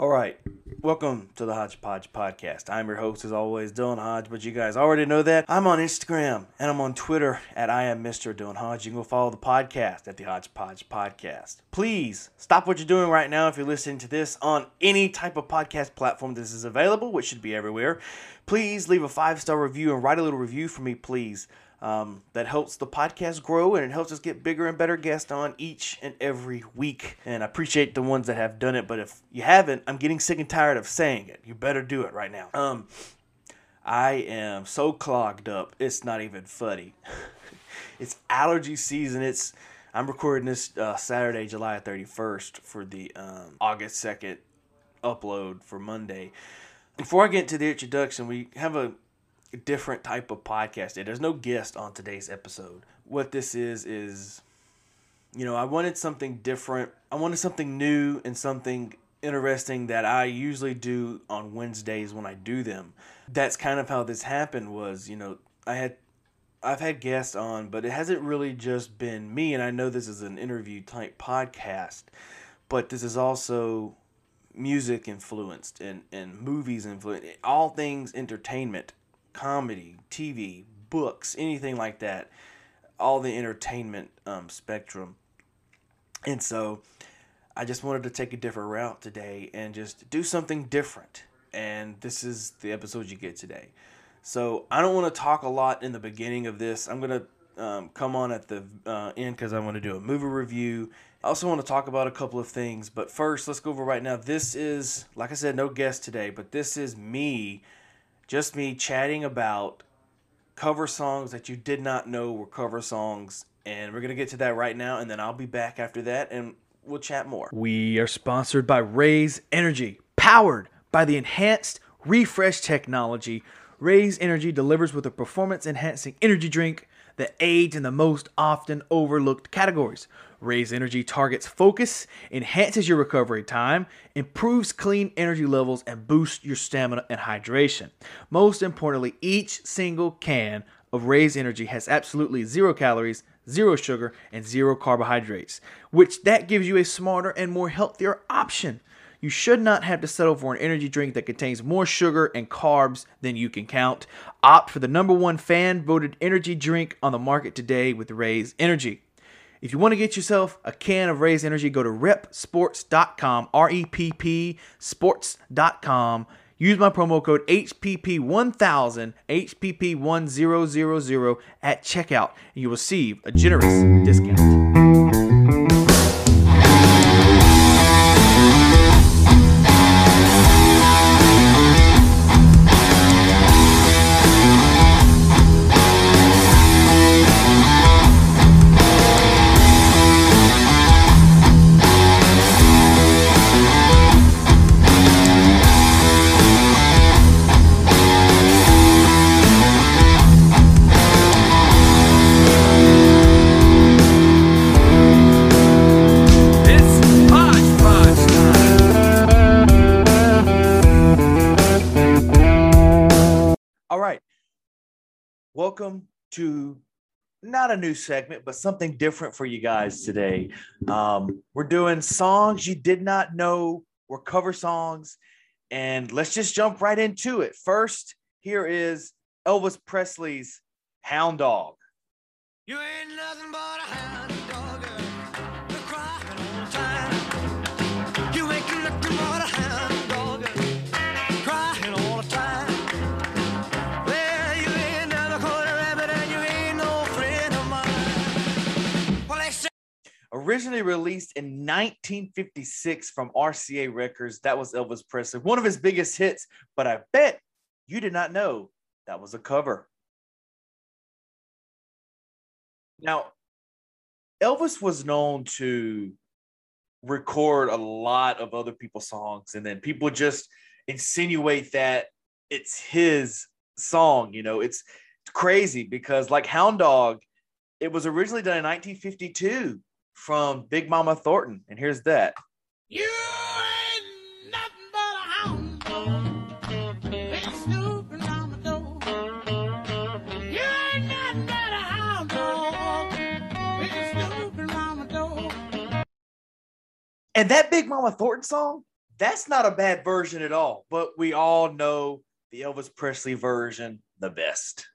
All right. Welcome to the Hodgepodge Podcast. I'm your host, as always, Dylan Hodge, but you guys already know that. I'm on Instagram and I'm on Twitter at I am Mr. Dylan Hodge. You can go follow the podcast at the Hodgepodge Podcast. Please stop what you're doing right now if you're listening to this on any type of podcast platform this is available, which should be everywhere. Please leave a five star review and write a little review for me, please. Um, that helps the podcast grow and it helps us get bigger and better guests on each and every week. And I appreciate the ones that have done it, but if you haven't, I'm getting sick and tired of saying it. You better do it right now. Um, I am so clogged up. It's not even funny. it's allergy season. It's I'm recording this uh, Saturday, July 31st for the um, August 2nd upload for Monday. Before I get to the introduction, we have a different type of podcast. There's no guest on today's episode. What this is is you know, I wanted something different. I wanted something new and something interesting that I usually do on Wednesdays when I do them. That's kind of how this happened was, you know, I had I've had guests on, but it hasn't really just been me and I know this is an interview type podcast, but this is also music influenced and, and movies influenced all things entertainment comedy, TV, books, anything like that, all the entertainment um, spectrum. And so I just wanted to take a different route today and just do something different. And this is the episode you get today. So I don't want to talk a lot in the beginning of this. I'm going to um, come on at the uh, end because I want to do a movie review. I also want to talk about a couple of things. But first, let's go over right now. This is, like I said, no guest today, but this is me just me chatting about cover songs that you did not know were cover songs. And we're going to get to that right now. And then I'll be back after that and we'll chat more. We are sponsored by Raze Energy, powered by the enhanced refresh technology. Raze Energy delivers with a performance enhancing energy drink that aids in the most often overlooked categories Raze Energy targets focus, enhances your recovery time, improves clean energy levels, and boosts your stamina and hydration. Most importantly, each single can of Raze Energy has absolutely zero calories, zero sugar, and zero carbohydrates, which that gives you a smarter and more healthier option. You should not have to settle for an energy drink that contains more sugar and carbs than you can count. Opt for the number one fan voted energy drink on the market today with Raze Energy. If you want to get yourself a can of Raze Energy, go to reppsports.com, R E P P sports.com. Use my promo code HPP1000, HPP1000 at checkout, and you will receive a generous discount. Welcome to not a new segment, but something different for you guys today. Um, we're doing songs you did not know were cover songs, and let's just jump right into it. First, here is Elvis Presley's Hound Dog. You ain't nothing but a hound dog, Originally released in 1956 from RCA Records, that was Elvis Presley, one of his biggest hits. But I bet you did not know that was a cover. Now, Elvis was known to record a lot of other people's songs, and then people just insinuate that it's his song. You know, it's crazy because, like Hound Dog, it was originally done in 1952 from Big Mama Thornton. And here's that. you ain't nothing but a hound dog. Been snooping on the door. You ain't nothing but a hound dog. Been snooping on the door. And that Big Mama Thornton song That's not a bad version at all, but we all know the Elvis Presley version the best.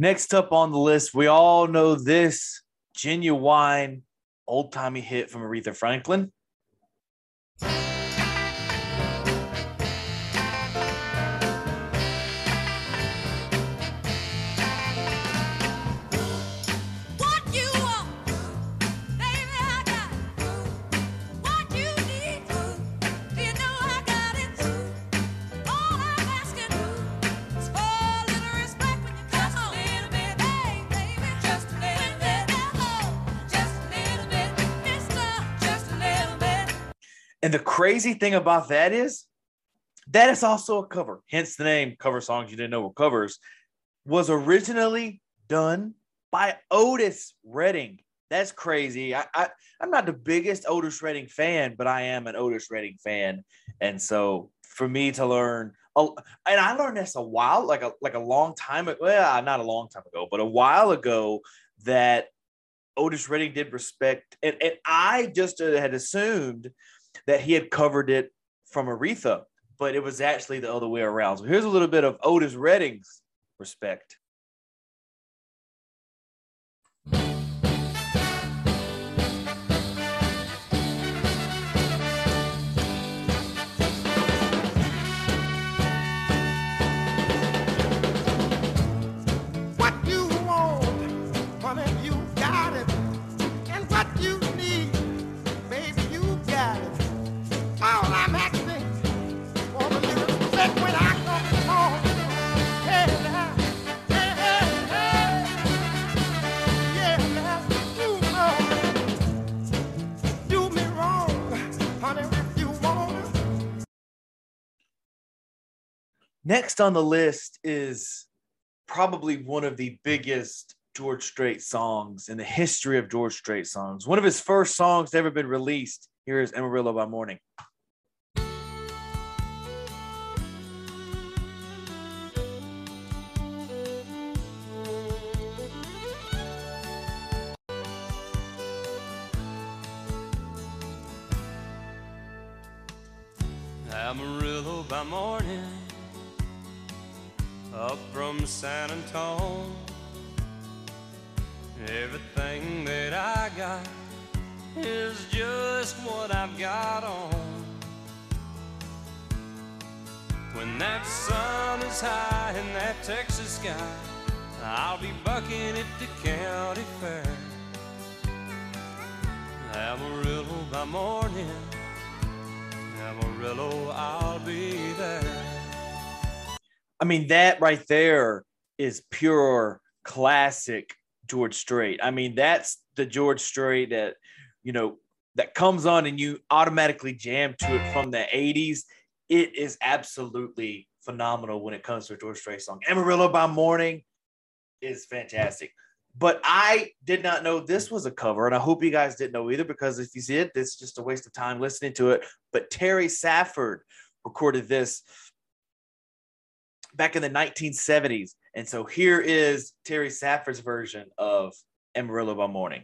Next up on the list, we all know this genuine old timey hit from Aretha Franklin. And the crazy thing about that is that is also a cover. Hence the name cover songs you didn't know were covers was originally done by Otis Redding. That's crazy. I, I I'm not the biggest Otis Redding fan, but I am an Otis Redding fan. And so for me to learn oh, and I learned this a while, like a like a long time ago. Well, not a long time ago, but a while ago that Otis Redding did respect, and, and I just uh, had assumed that he had covered it from Aretha, but it was actually the other way around. So here's a little bit of Otis Redding's respect. Next on the list is probably one of the biggest George Strait songs in the history of George Strait songs. One of his first songs ever been released. Here is Amarillo by Morning. Amarillo by morning, up from San Antone. Everything that I got is just what I've got on. When that sun is high in that Texas sky, I'll be bucking at the county fair. Amarillo by morning. Amarillo, I'll be there. I mean, that right there is pure classic George Strait. I mean, that's the George Strait that, you know, that comes on and you automatically jam to it from the 80s. It is absolutely phenomenal when it comes to a George Strait song. Amarillo by Morning is fantastic. But I did not know this was a cover, and I hope you guys didn't know either, because if you see it, this is just a waste of time listening to it. But Terry Stafford recorded this back in the 1970s. And so here is Terry Stafford's version of Amarillo by Morning.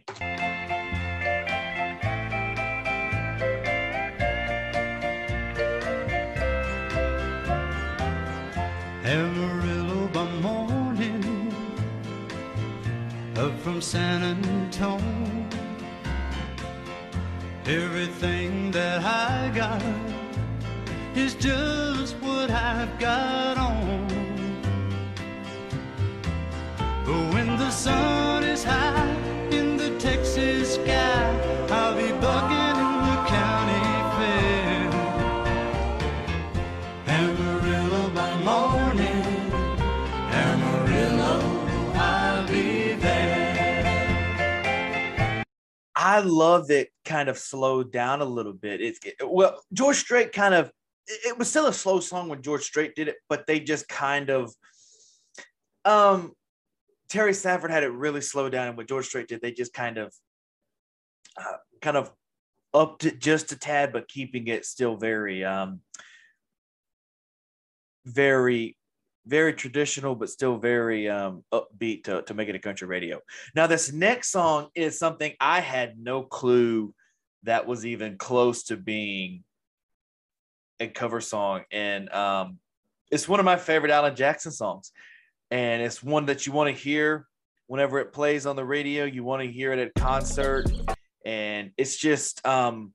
Amarillo by morning, up from San Antone. Everything that I got is just what I've got on. When the sun is high in the Texas sky, I'll be bucking in the county fair. Amarillo by morning, Amarillo, I'll be there. I love it kind of slowed down a little bit. It's it, well, George Strait kind of it, it was still a slow song when George Strait did it, but they just kind of um Terry Stafford had it really slowed down, and what George Strait did, they just kind of uh, kind of upped it just a tad, but keeping it still very um very very traditional, but still very um, upbeat to, to make it a country radio. Now, this next song is something I had no clue that was even close to being a cover song. And um, it's one of my favorite Alan Jackson songs. And it's one that you want to hear whenever it plays on the radio. You want to hear it at concert. And it's just, um,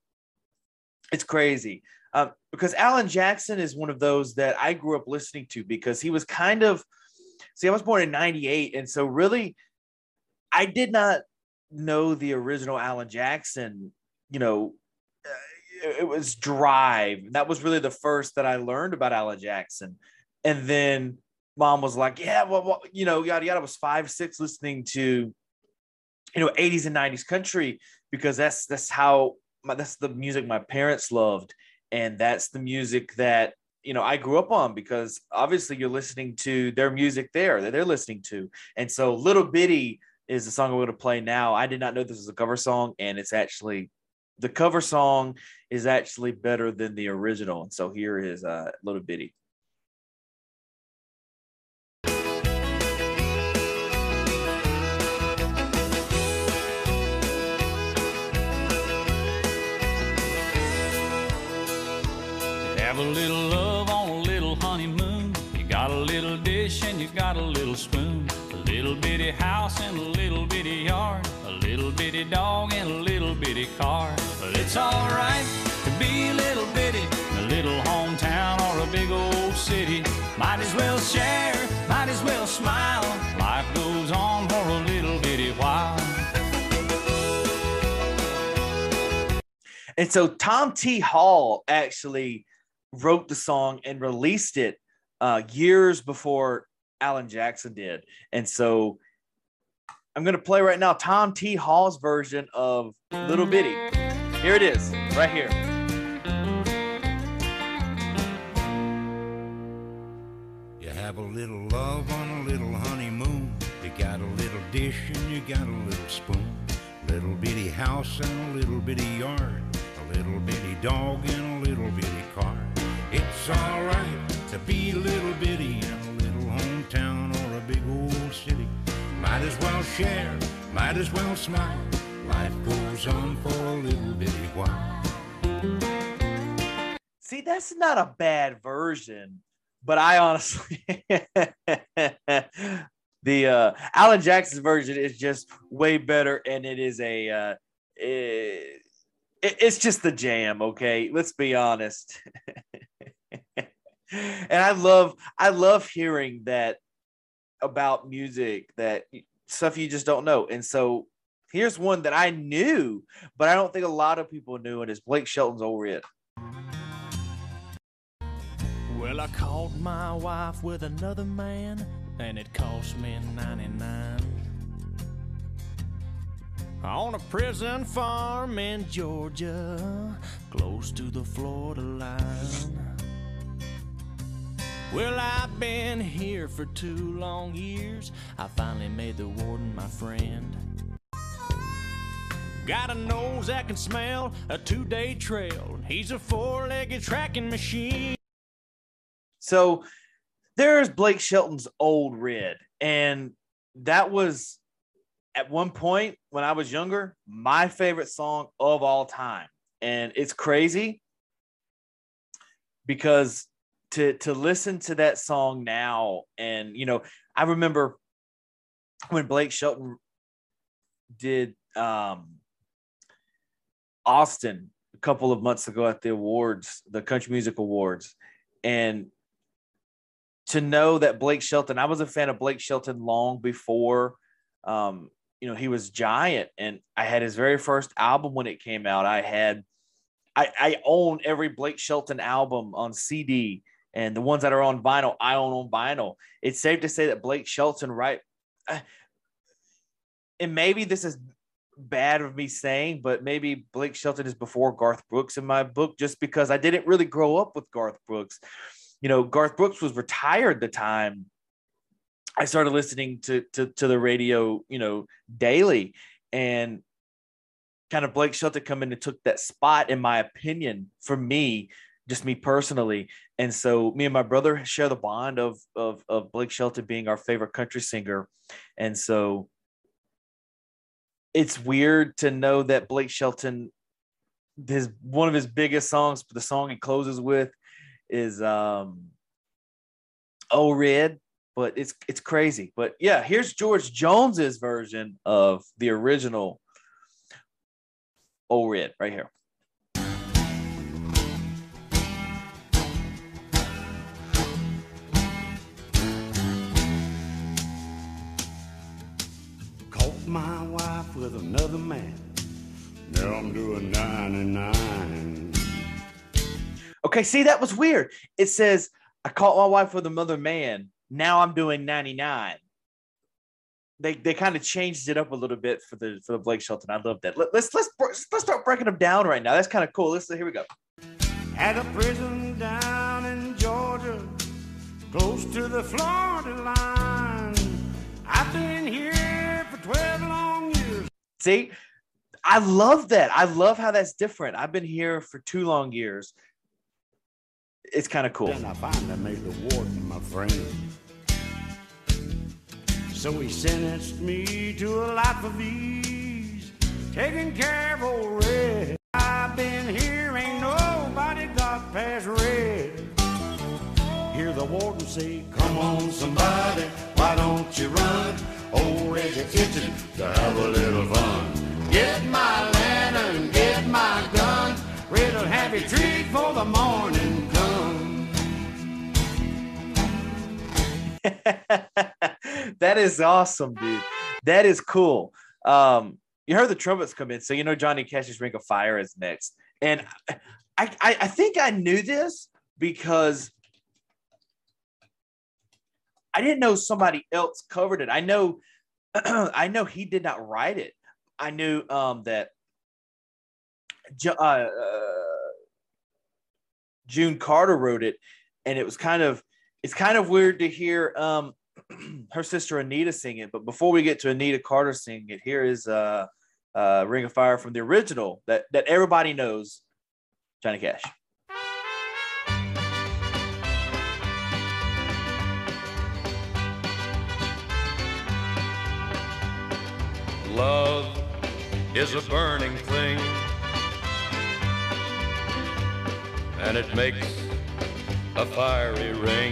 it's crazy. Um, because Alan Jackson is one of those that I grew up listening to because he was kind of, see, I was born in 98. And so really, I did not know the original Alan Jackson, you know, uh, it was Drive. That was really the first that I learned about Alan Jackson. And then mom was like, yeah, well, well you know, yada yada. I was five, six listening to, you know, 80s and 90s country because that's that's how my, that's the music my parents loved. And that's the music that you know I grew up on because obviously you're listening to their music there that they're listening to. And so Little Bitty is the song I'm going to play now. I did not know this was a cover song, and it's actually the cover song is actually better than the original. And so here is uh, Little Bitty. Have a little love on a little honeymoon. You got a little dish and you got a little spoon. A little bitty house and a little bitty yard. A little bitty dog and a little bitty car. But it's alright to be a little bitty a little hometown or a big old city. Might as well share, might as well smile. Life goes on for a little bitty while. And so Tom T. Hall actually wrote the song and released it uh, years before Alan Jackson did. And so I'm going to play right now Tom T. Hall's version of Little Bitty. Here it is, right here. You have a little love on a little honeymoon. You got a little dish and you got a little spoon. Little bitty house and a little bitty yard. A little bitty dog and a little bitty. It's alright to be a little bitty in a little hometown or a big old city. Might as well share, might as well smile. Life goes on for a little bitty while. See, that's not a bad version, but I honestly the uh Alan Jackson's version is just way better and it is a uh it, it's just the jam, okay? Let's be honest. and I love I love hearing that about music that stuff you just don't know. And so here's one that I knew, but I don't think a lot of people knew, and it's Blake Shelton's Old Red. Well, I caught my wife with another man, and it cost me 99. On a prison farm in Georgia, close to the Florida line. Well, I've been here for two long years. I finally made the warden my friend. Got a nose that can smell a two day trail. He's a four legged tracking machine. So there's Blake Shelton's Old Red. And that was at one point when I was younger, my favorite song of all time. And it's crazy because to to listen to that song now. And you know, I remember when Blake Shelton did um Austin a couple of months ago at the awards, the Country Music Awards, and to know that Blake Shelton, I was a fan of Blake Shelton long before, um, you know, he was giant, and I had his very first album when it came out. I had, I, I own every Blake Shelton album on CD, and the ones that are on vinyl, I own on vinyl. It's safe to say that Blake Shelton, right? uh, And maybe this is bad of me saying, but maybe Blake Shelton is before Garth Brooks in my book, just because I didn't really grow up with Garth Brooks you know, Garth Brooks was retired the time I started listening to, to, to the radio, you know, daily and kind of Blake Shelton come in and took that spot, in my opinion, for me, just me personally. And so me and my brother share the bond of, of, of Blake Shelton being our favorite country singer. And so it's weird to know that Blake Shelton his one of his biggest songs, the song he closes with is um Oh Red, but it's it's crazy. But yeah, here's George Jones's version of the original Oh Red right here. With another man. Now I'm doing 99. Okay, see that was weird. It says I caught my wife with another man. Now I'm doing 99. They they kind of changed it up a little bit for the for the Blake Shelton. I love that. Let, let's let's let's start breaking them down right now. That's kind of cool. Let's here we go. At a prison down in Georgia, close to the Florida line. I've been here See, I love that. I love how that's different. I've been here for two long years. It's kind of cool. Then I finally made the warden my friend. So he sentenced me to a life of ease, taking care of old Red. I've been here, ain't nobody got past Red. Hear the warden say, Come on, somebody, why don't you run? Old Red's itching to have a little fun. Get my lantern, get my gun. Have you treat for the morning come. that is awesome, dude. That is cool. Um, you heard the trumpets come in, so you know Johnny Cash's Ring of Fire is next. And I, I, I think I knew this because I didn't know somebody else covered it. I know, I know he did not write it. I knew um, that uh, uh, June Carter wrote it, and it was kind of it's kind of weird to hear um, her sister Anita sing it. But before we get to Anita Carter singing it, here is uh, uh, Ring of Fire from the original that that everybody knows, Johnny Cash. Love is a burning thing, and it makes a fiery ring.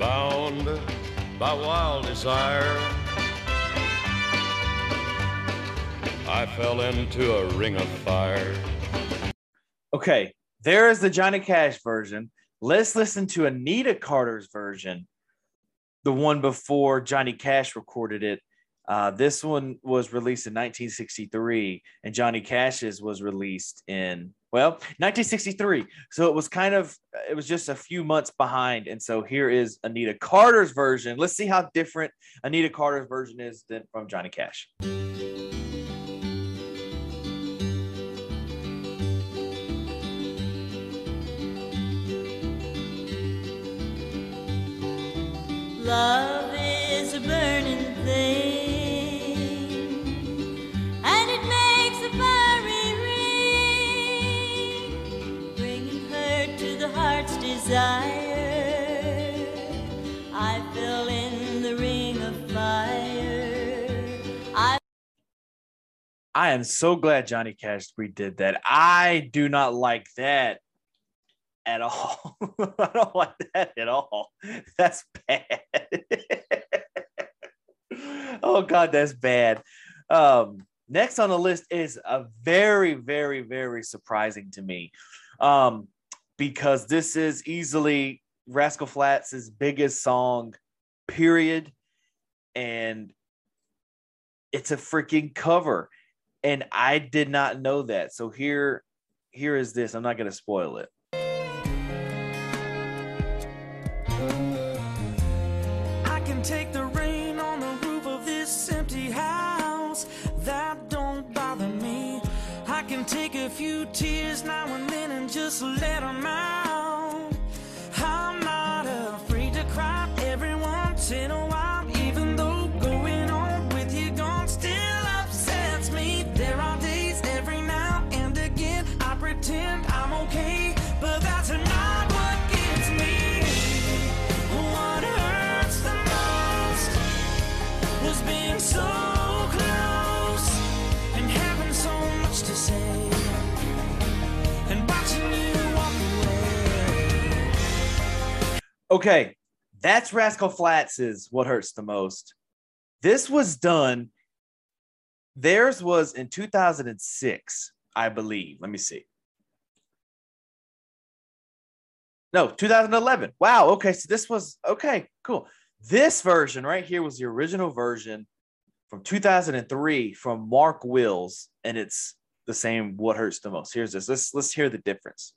Bound by wild desire, I fell into a ring of fire. Okay, there is the Johnny Cash version. Let's listen to Anita Carter's version, the one before Johnny Cash recorded it. Uh, this one was released in 1963, and Johnny Cash's was released in well 1963. So it was kind of it was just a few months behind. And so here is Anita Carter's version. Let's see how different Anita Carter's version is than from Johnny Cash. Desire. I in the ring of fire. I I am so glad Johnny Cash redid that. I do not like that at all. I don't like that at all. That's bad. oh God, that's bad. Um, next on the list is a very, very, very surprising to me. Um, because this is easily Rascal Flatts' biggest song, period. And it's a freaking cover and I did not know that. So here, here is this. I'm not to spoil it. Just let them out. Okay, that's Rascal Flatts' Is What Hurts the Most. This was done, theirs was in 2006, I believe. Let me see. No, 2011. Wow. Okay. So this was okay, cool. This version right here was the original version from 2003 from Mark Wills, and it's the same What Hurts the Most. Here's this. Let's let's hear the difference.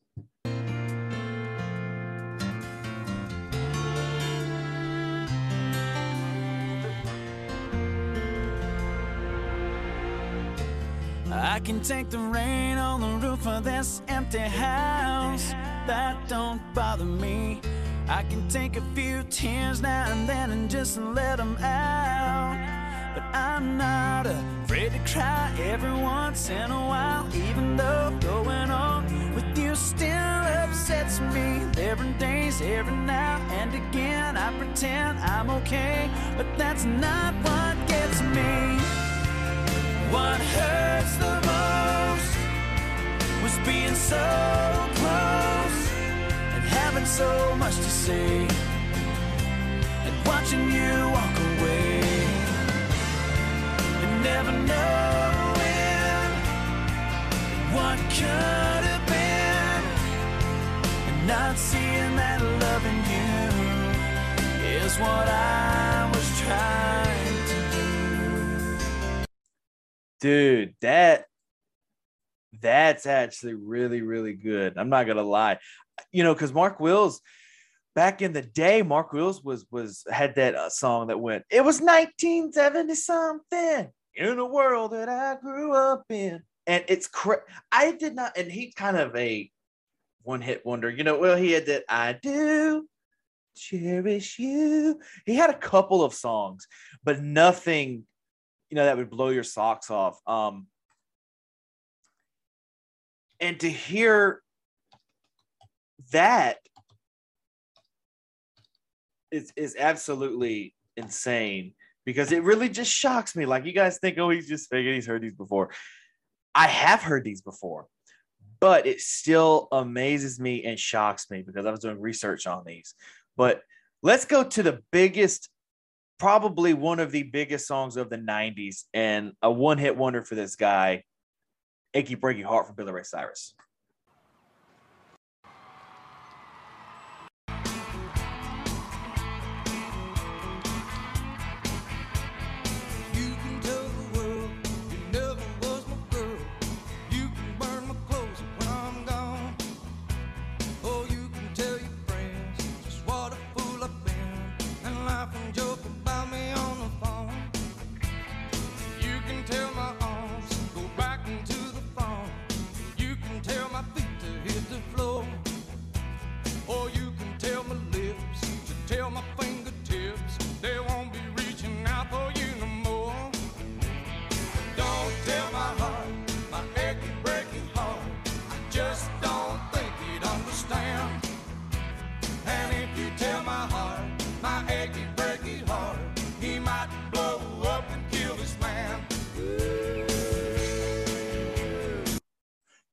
I can take the rain on the roof of this empty house. That don't bother me. I can take a few tears now and then and just let them out. But I'm not afraid to cry every once in a while, even though going on with you still upsets me. There days every now and again I pretend I'm okay, but that's not what gets me. What hurts the most was being so close and having so much to say and watching you walk away. And never knowing what could Dude, that that's actually really, really good. I'm not gonna lie. You know, because Mark Wills back in the day, Mark Wills was was had that uh, song that went, it was 1970 something in a world that I grew up in. And it's cra- I did not, and he's kind of a one hit wonder. You know, well, he had that I do cherish you. He had a couple of songs, but nothing, you know, that would blow your socks off. Um, and to hear that is is absolutely insane because it really just shocks me. Like you guys think, oh, he's just faking. He's heard these before. I have heard these before, but it still amazes me and shocks me because I was doing research on these. But let's go to the biggest, probably one of the biggest songs of the 90s and a one hit wonder for this guy, Achy Breaky Heart from Billy Ray Cyrus.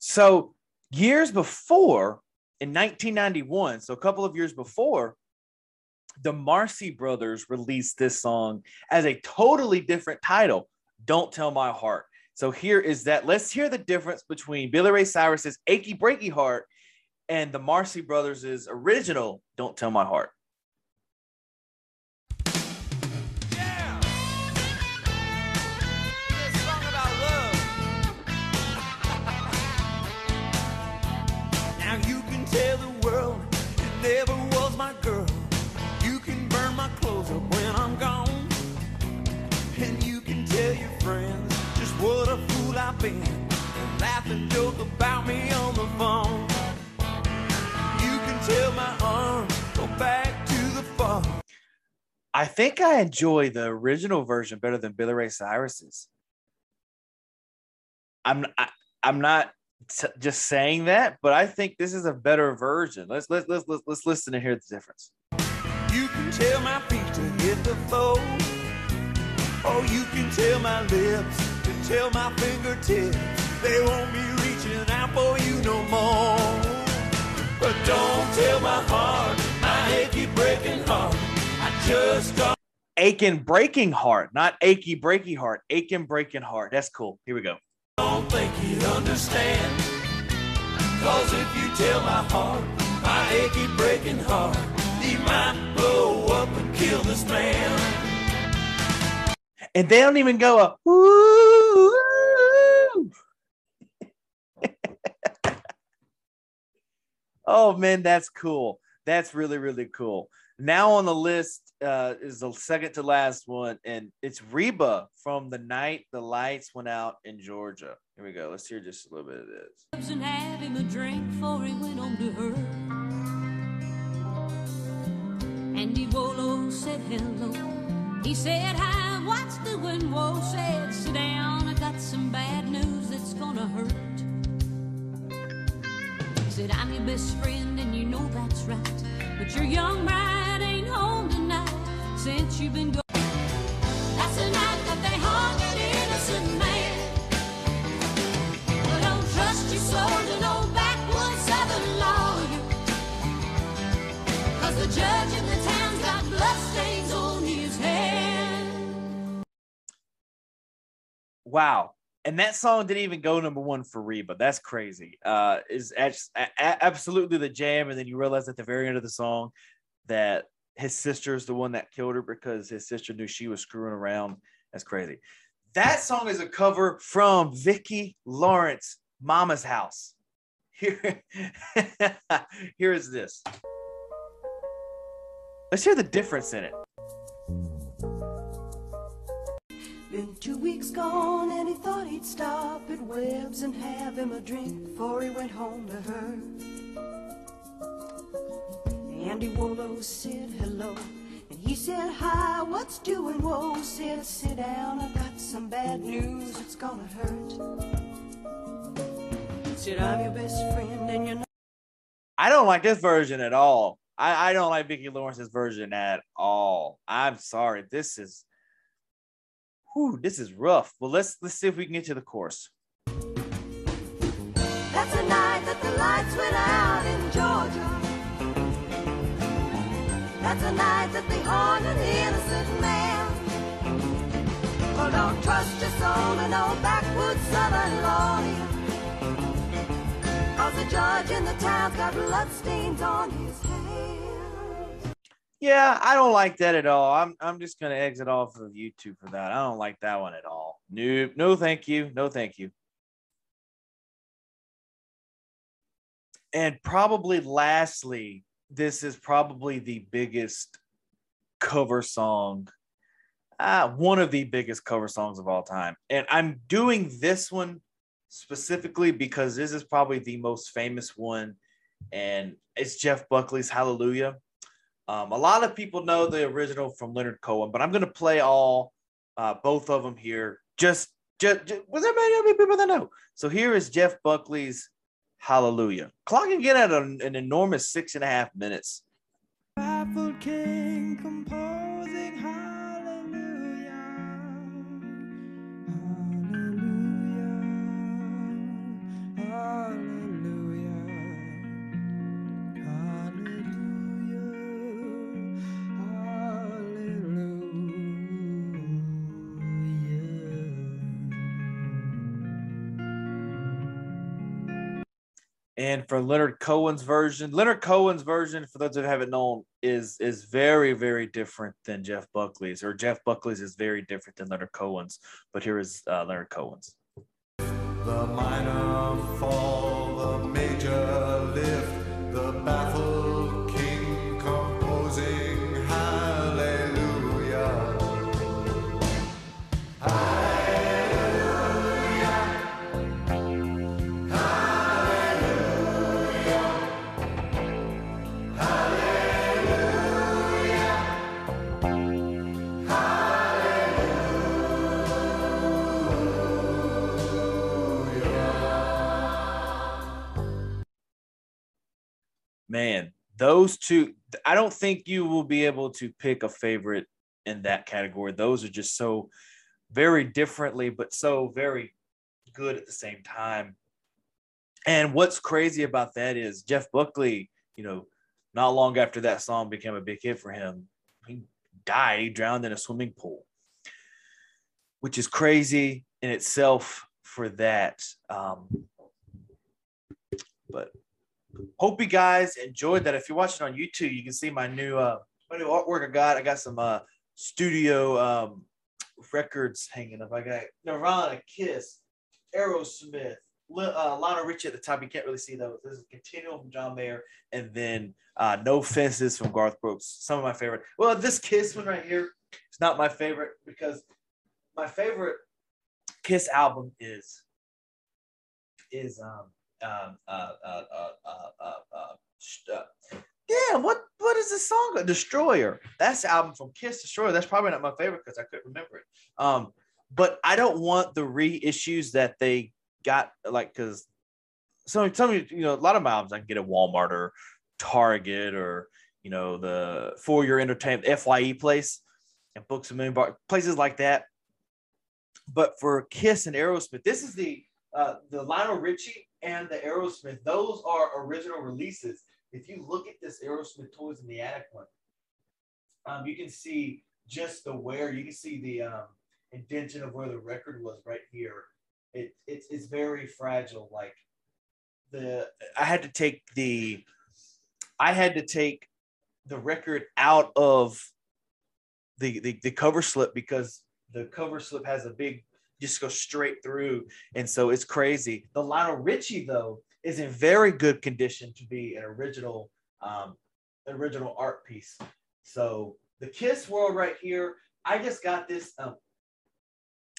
So years before, in 1991, so a couple of years before, the Marcy Brothers released this song as a totally different title, Don't Tell My Heart. So here is that. Let's hear the difference between Billy Ray Cyrus's Achy Breaky Heart and the Marcy Brothers' original Don't Tell My Heart. I think I enjoy the original version better than Billy Ray Cyrus's. I'm I, I'm not t- just saying that, but I think this is a better version. Let's let's let's let's, let's listen and hear the difference. You can tell my feet to hit the floor. Or you can tell my lips to tell my fingertips. They won't be reaching out for you no more. But don't tell my heart, my achy breaky just don't Aching breaking heart, not achy breaky heart. Aching breaking heart. That's cool. Here we go. think he'd understand. Cause if you tell my heart, my achy breaking heart, he might blow up and kill this man. And they don't even go a woo. oh man, that's cool. That's really really cool. Now on the list uh, is the second to last one, and it's Reba from the night the lights went out in Georgia. Here we go. Let's hear just a little bit of this. and have him a drink he went home to her. Andy Wolo said hello. He said hi, what's doing? Said sit down. I got some bad news that's gonna hurt. He said I'm your best friend and you know that's right. But your young bride ain't since you've been gone. That's the night that they hung innocent man. But don't trust hand. Wow. And that song didn't even go number one for Reba. That's crazy. Uh, is absolutely the jam. And then you realize at the very end of the song that his sister is the one that killed her because his sister knew she was screwing around. That's crazy. That song is a cover from Vicki Lawrence, Mama's House. Here, here is this. Let's hear the difference in it. Been two weeks gone and he thought he'd stop at Webb's and have him a drink before he went home to her. Andy Wolo said hello and he said hi, what's doing? Whoa, said sit down, I got some bad news, it's gonna hurt. Said I'm your best friend and you're not. I don't like this version at all. I, I don't like Vicki Lawrence's version at all. I'm sorry. This is whew, this is rough. Well, let's let's see if we can get to the course. That's the night that the lights went out That's the night that they hung an innocent man. Well, don't trust your soul to backwoods southern lawyer. Cause the judge in the town's got bloodstains on his hands. Yeah, I don't like that at all. I'm I'm just gonna exit off of YouTube for that. I don't like that one at all. Nope. No, thank you. No, thank you. And probably lastly, this is probably the biggest cover song, uh, one of the biggest cover songs of all time. And I'm doing this one specifically because this is probably the most famous one, and it's Jeff Buckley's Hallelujah. Um, a lot of people know the original from Leonard Cohen, but I'm going to play all uh, both of them here. Just, just, just was there many, many people that know? So here is Jeff Buckley's Hallelujah. Clocking in at an, an enormous six and a half minutes. And for Leonard Cohen's version, Leonard Cohen's version, for those who haven't known, is is very, very different than Jeff Buckley's, or Jeff Buckley's is very different than Leonard Cohen's. But here is uh, Leonard Cohen's. The minor fall, the major Man, those two, I don't think you will be able to pick a favorite in that category. Those are just so very differently, but so very good at the same time. And what's crazy about that is Jeff Buckley, you know, not long after that song became a big hit for him, he died. He drowned in a swimming pool, which is crazy in itself for that. Um, but hope you guys enjoyed that. If you're watching on YouTube, you can see my new uh my new artwork I got. I got some uh studio um records hanging up. I got Nirvana, Kiss, Aerosmith, uh, Lionel Richie at the top. You can't really see those. This is a Continuum from John Mayer, and then uh, No Fences from Garth Brooks. Some of my favorite. Well, this Kiss one right here is not my favorite because my favorite Kiss album is is um um uh uh uh uh uh, uh, uh yeah what what is this song? Destroyer. That's the album from Kiss Destroyer. That's probably not my favorite because I couldn't remember it. Um but I don't want the reissues that they got like because some some you know a lot of my albums I can get at Walmart or Target or you know the for your entertainment Fye place and Books a Million Bar places like that. But for Kiss and Aerosmith, this is the uh, the Lionel Richie and the Aerosmith. Those are original releases. If you look at this Aerosmith Toys in the Attic one, um, you can see just the wear. You can see the um, indentation of where the record was right here. It, it's it's very fragile. Like the I had to take the I had to take the record out of the, the the cover slip because the cover slip has a big just go straight through. And so it's crazy. The lionel richie though is in very good condition to be an original um original art piece. So the kiss world right here i just got this um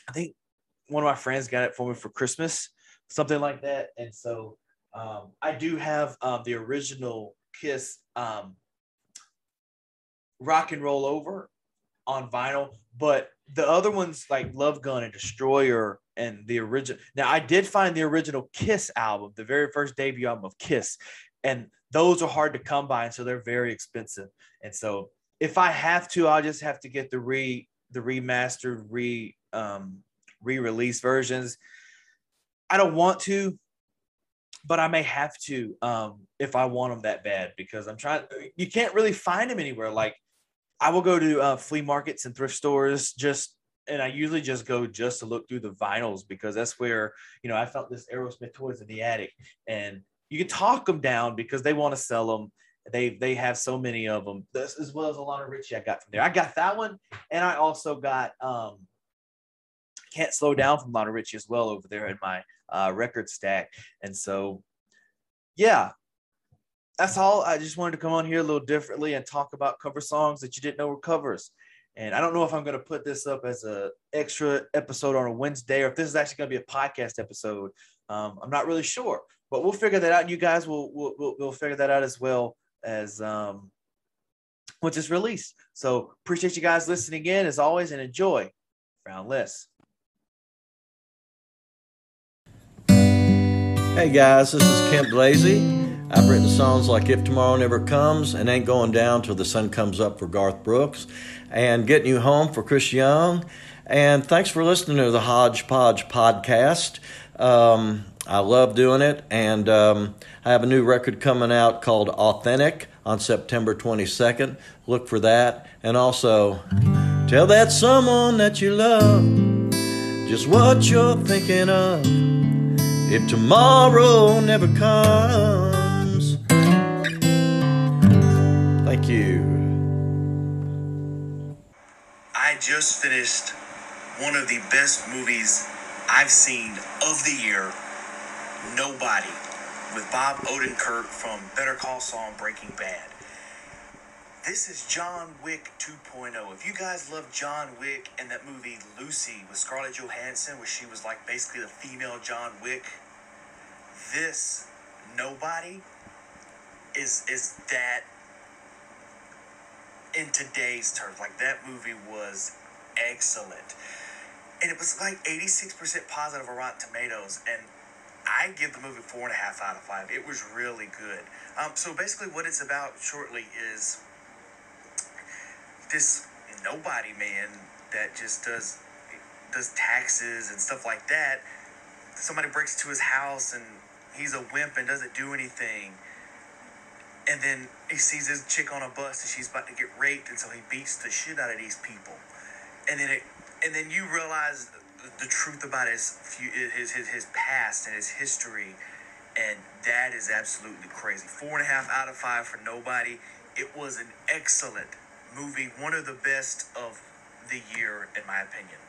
i think one of my friends got it for me for christmas something like that. And so um i do have um the original kiss um rock and roll over on vinyl, but the other ones like Love Gun and Destroyer and the original. Now, I did find the original Kiss album, the very first debut album of Kiss, and those are hard to come by, and so they're very expensive. And so, if I have to, I'll just have to get the re the remastered re um re-release versions. I don't want to, but I may have to um if I want them that bad because I'm trying. You can't really find them anywhere. Like I will go to uh, flea markets and thrift stores just, and I usually just go just to look through the vinyls because that's where you know I felt this Aerosmith toys in the attic, and you can talk them down because they want to sell them. They they have so many of them, this, as well as a lot of Richie I got from there. I got that one, and I also got um, can't slow down from Lionel Richie as well over there in my uh, record stack, and so yeah, that's all. I just wanted to come on here a little differently and talk about cover songs that you didn't know were covers. And I don't know if I'm going to put this up as a extra episode on a Wednesday or if this is actually going to be a podcast episode. Um, I'm not really sure, but we'll figure that out. And you guys will will will we'll figure that out as well as um, once it's released. So appreciate you guys listening in as always and enjoy Frown Less. Hey guys, this is Kent Blazy. I've written songs like If Tomorrow Never Comes and Ain't Going Down Till the Sun Comes Up for Garth Brooks and Getting You Home for Chris Young. And thanks for listening to the Hodgepodge podcast. Um, I love doing it. And um, I have a new record coming out called Authentic on September 22nd. Look for that. And also, tell that someone that you love just what you're thinking of if tomorrow never comes. Thank you. I just finished one of the best movies I've seen of the year, Nobody, with Bob Odenkirk from Better Call Saul and Breaking Bad. This is John Wick 2.0. If you guys love John Wick and that movie Lucy with Scarlett Johansson, where she was like basically the female John Wick, this Nobody is is that in today's terms. Like that movie was excellent. And it was like 86% positive on Rotten Tomatoes. And I give the movie four and a half out of five. It was really good. Um, so basically, what it's about shortly is this nobody man that just does does taxes and stuff like that. Somebody breaks into his house and he's a wimp and doesn't do anything. And then he sees this chick on a bus and she's about to get raped, and so he beats the shit out of these people, and then it, and then you realize the, truth about his, his his his past and his history, and that is absolutely crazy. Four and a half out of five for nobody. It was an excellent movie, one of the best of the year, in my opinion.